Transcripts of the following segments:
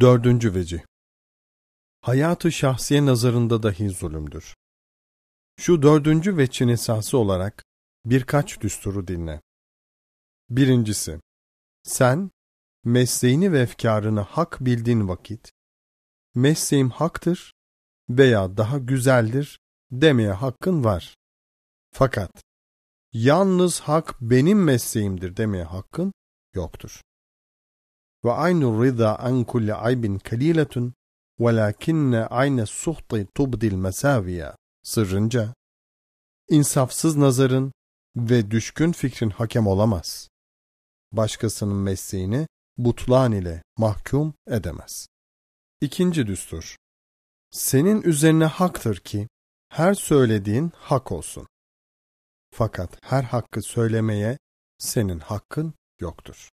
Dördüncü vecih Hayatı şahsiye nazarında dahi zulümdür. Şu dördüncü veçin esası olarak birkaç düsturu dinle. Birincisi, sen mesleğini ve efkarını hak bildiğin vakit, mesleğim haktır veya daha güzeldir demeye hakkın var. Fakat yalnız hak benim mesleğimdir demeye hakkın yoktur. Aynı rıza an kulli aybin kaliletun velakinne ayne suhti tubdil mesaviye sırrınca insafsız nazarın ve düşkün fikrin hakem olamaz. Başkasının mesleğini butlan ile mahkum edemez. İkinci düstur. Senin üzerine haktır ki her söylediğin hak olsun. Fakat her hakkı söylemeye senin hakkın yoktur.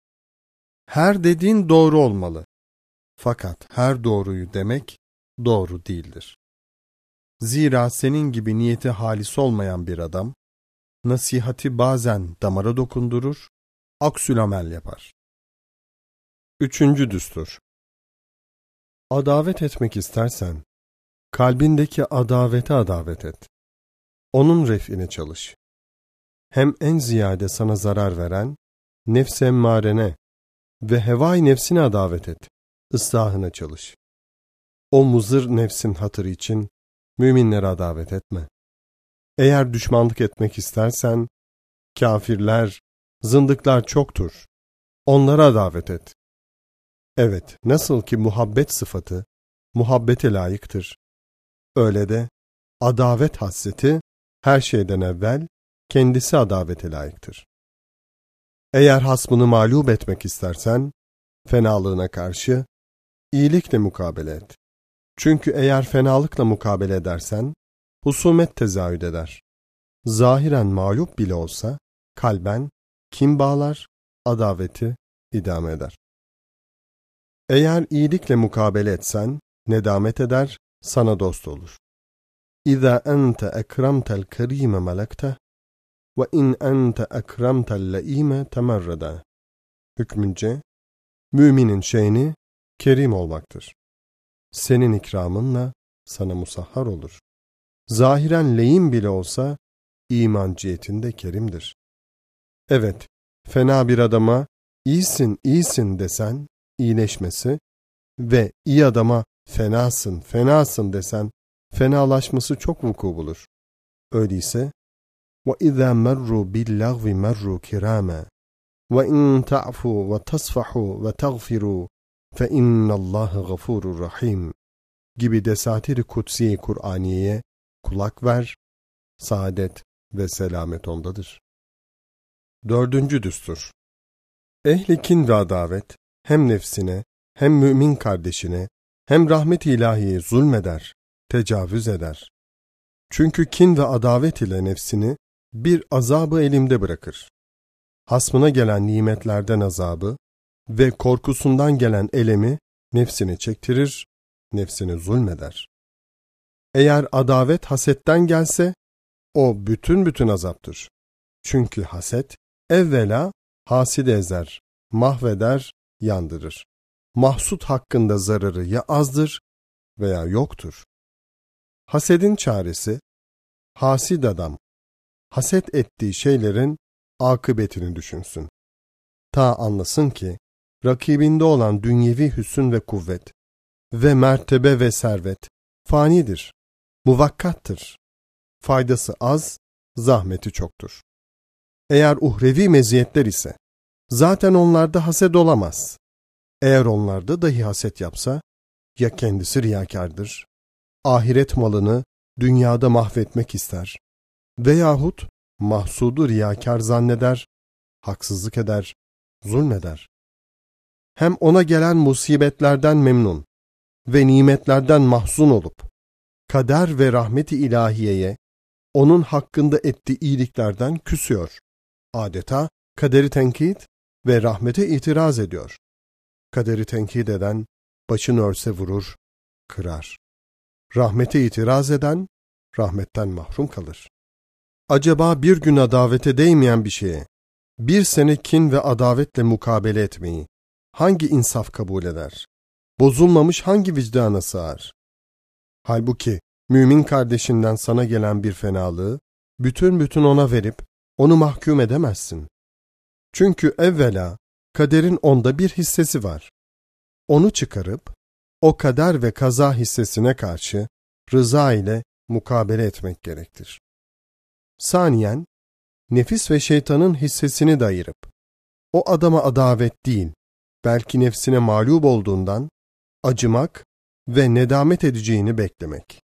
Her dediğin doğru olmalı. Fakat her doğruyu demek doğru değildir. Zira senin gibi niyeti halis olmayan bir adam, nasihati bazen damara dokundurur, aksülamel yapar. Üçüncü düstur. Adavet etmek istersen, kalbindeki adavete adavet et. Onun refine çalış. Hem en ziyade sana zarar veren, nefs emmarene ve hevai nefsine adavet et. Islahına çalış. O muzır nefsin hatırı için müminlere adavet etme. Eğer düşmanlık etmek istersen, kafirler, zındıklar çoktur. Onlara davet et. Evet, nasıl ki muhabbet sıfatı, muhabbete layıktır. Öyle de, adavet hasreti, her şeyden evvel, kendisi adavete layıktır. Eğer hasmını mağlup etmek istersen, fenalığına karşı, iyilikle mukabele et. Çünkü eğer fenalıkla mukabele edersen, husumet tezahüd eder. Zahiren mağlup bile olsa, kalben kim bağlar, adaveti idame eder. Eğer iyilikle mukabele etsen, nedamet eder, sana dost olur. İza ente ekramtel kerime melekte ve in ente ekremtel leime temerrede. Hükmünce, müminin şeyini kerim olmaktır. Senin ikramınla sana musahhar olur. Zahiren lehim bile olsa iman cihetinde kerimdir. Evet, fena bir adama iyisin iyisin desen iyileşmesi ve iyi adama fenasın fenasın desen fenalaşması çok vuku bulur. Öyleyse وَإِذَا مَرُّوا بِاللَّغْوِ مَرُّوا كِرَامًا وَإِنْ تَعْفُوا وَتَصْفَحُوا وَتَغْفِرُوا فَإِنَّ اللّٰهَ غَفُورٌ rahim gibi desatiri kutsi Kur'aniye'ye kulak ver, saadet ve selamet ondadır. Dördüncü düstur Ehli kin ve adavet hem nefsine hem mümin kardeşine hem rahmet ilahiye zulmeder, tecavüz eder. Çünkü kin ve adavet ile nefsini bir azabı elimde bırakır. Hasmına gelen nimetlerden azabı ve korkusundan gelen elemi nefsini çektirir, nefsini zulmeder. Eğer adavet hasetten gelse, o bütün bütün azaptır. Çünkü haset, evvela haside ezer, mahveder, yandırır. Mahsut hakkında zararı ya azdır veya yoktur. Hasedin çaresi, hasid adam, haset ettiği şeylerin akıbetini düşünsün. Ta anlasın ki, rakibinde olan dünyevi hüsün ve kuvvet ve mertebe ve servet fanidir, muvakkattır. Faydası az, zahmeti çoktur. Eğer uhrevi meziyetler ise, zaten onlarda haset olamaz. Eğer onlarda dahi haset yapsa, ya kendisi riyakardır, ahiret malını dünyada mahvetmek ister veyahut mahsudu riyakar zanneder, haksızlık eder, zulmeder. Hem ona gelen musibetlerden memnun ve nimetlerden mahzun olup, kader ve rahmeti ilahiyeye onun hakkında ettiği iyiliklerden küsüyor. Adeta kaderi tenkit ve rahmete itiraz ediyor. Kaderi tenkit eden başını örse vurur, kırar. Rahmete itiraz eden rahmetten mahrum kalır. Acaba bir gün adavete değmeyen bir şeye, bir sene kin ve adavetle mukabele etmeyi hangi insaf kabul eder? bozulmamış hangi vicdana sığar? Halbuki mümin kardeşinden sana gelen bir fenalığı bütün bütün ona verip onu mahkum edemezsin. Çünkü evvela kaderin onda bir hissesi var. Onu çıkarıp o kader ve kaza hissesine karşı rıza ile mukabele etmek gerektir. Saniyen, nefis ve şeytanın hissesini de ayırıp, o adama adavet değil, belki nefsine mağlup olduğundan acımak ve nedamet edeceğini beklemek.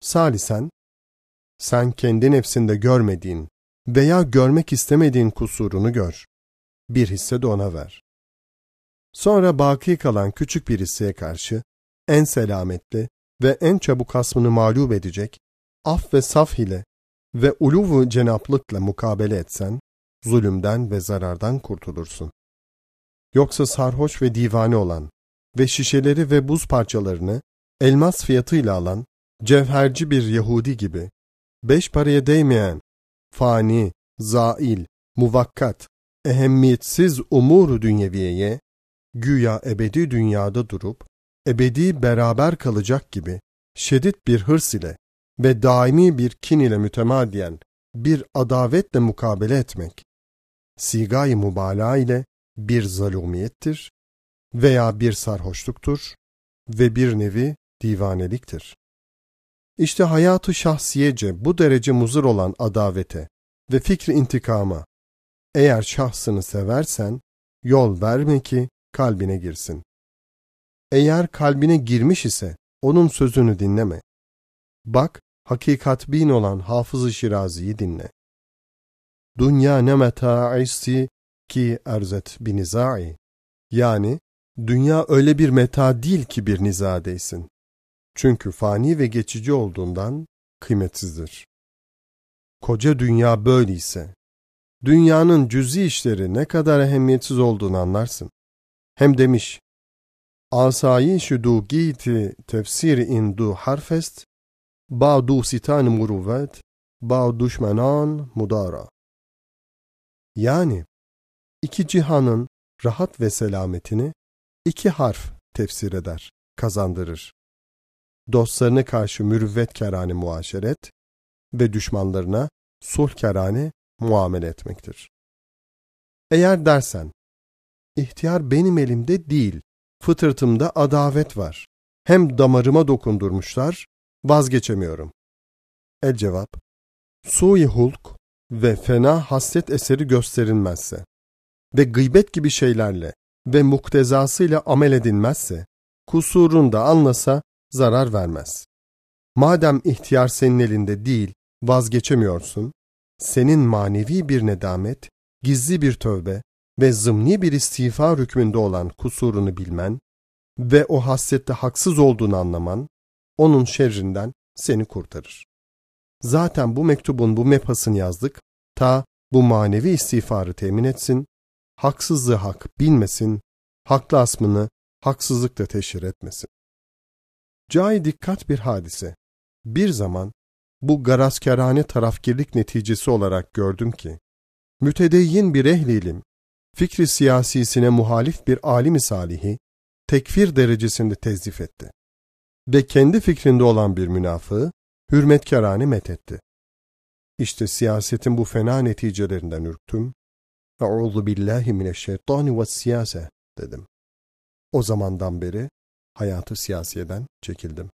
Salisen, sen kendi nefsinde görmediğin veya görmek istemediğin kusurunu gör. Bir hisse de ona ver. Sonra baki kalan küçük bir hisseye karşı en selametli ve en çabuk hasmını mağlup edecek af ve saf ile ve uluvu cenaplıkla mukabele etsen, zulümden ve zarardan kurtulursun. Yoksa sarhoş ve divane olan ve şişeleri ve buz parçalarını elmas fiyatıyla alan cevherci bir Yahudi gibi, beş paraya değmeyen, fani, zail, muvakkat, ehemmiyetsiz umur dünyeviyeye, güya ebedi dünyada durup, ebedi beraber kalacak gibi şiddet bir hırs ile ve daimi bir kin ile mütemadiyen bir adavetle mukabele etmek, sigay mübalağa ile bir zalumiyettir veya bir sarhoşluktur ve bir nevi divaneliktir. İşte hayatı şahsiyece bu derece muzır olan adavete ve fikri intikama, eğer şahsını seversen, yol verme ki kalbine girsin. Eğer kalbine girmiş ise, onun sözünü dinleme. Bak, hakikat bin olan Hafız-ı Şirazi'yi dinle. Dünya ne meta'isi ki erzet binizai. Yani, dünya öyle bir meta değil ki bir nizadeysin. Çünkü fani ve geçici olduğundan kıymetsizdir. Koca dünya böyleyse, dünyanın cüzi işleri ne kadar ehemmiyetsiz olduğunu anlarsın. Hem demiş, Asayi du giti tefsir indu harfest, ba'du sitan muruvet, ba düşmenan mudara. Yani, iki cihanın rahat ve selametini iki harf tefsir eder, kazandırır dostlarına karşı mürüvvet kerane muaşeret ve düşmanlarına sulh kerane muamele etmektir. Eğer dersen, ihtiyar benim elimde değil, fıtırtımda adavet var. Hem damarıma dokundurmuşlar, vazgeçemiyorum. El cevap, sui hulk ve fena hasret eseri gösterilmezse ve gıybet gibi şeylerle ve muktezasıyla amel edilmezse, kusurunu da anlasa zarar vermez. Madem ihtiyar senin elinde değil, vazgeçemiyorsun, senin manevi bir nedamet, gizli bir tövbe ve zımni bir istiğfar hükmünde olan kusurunu bilmen ve o hasrette haksız olduğunu anlaman, onun şerrinden seni kurtarır. Zaten bu mektubun bu mepasını yazdık, ta bu manevi istiğfarı temin etsin, haksızlığı hak bilmesin, haklı asmını haksızlıkla teşhir etmesin. Cai dikkat bir hadise. Bir zaman bu garazkerane tarafgirlik neticesi olarak gördüm ki, mütedeyyin bir ehli ilim, fikri siyasisine muhalif bir alim salihi, tekfir derecesinde tezif etti. Ve kendi fikrinde olan bir münafığı, hürmetkarane methetti. İşte siyasetin bu fena neticelerinden ürktüm. Eûzu billahi mineşşeytani ve siyase dedim. O zamandan beri hayatı siyasiyeden çekildim.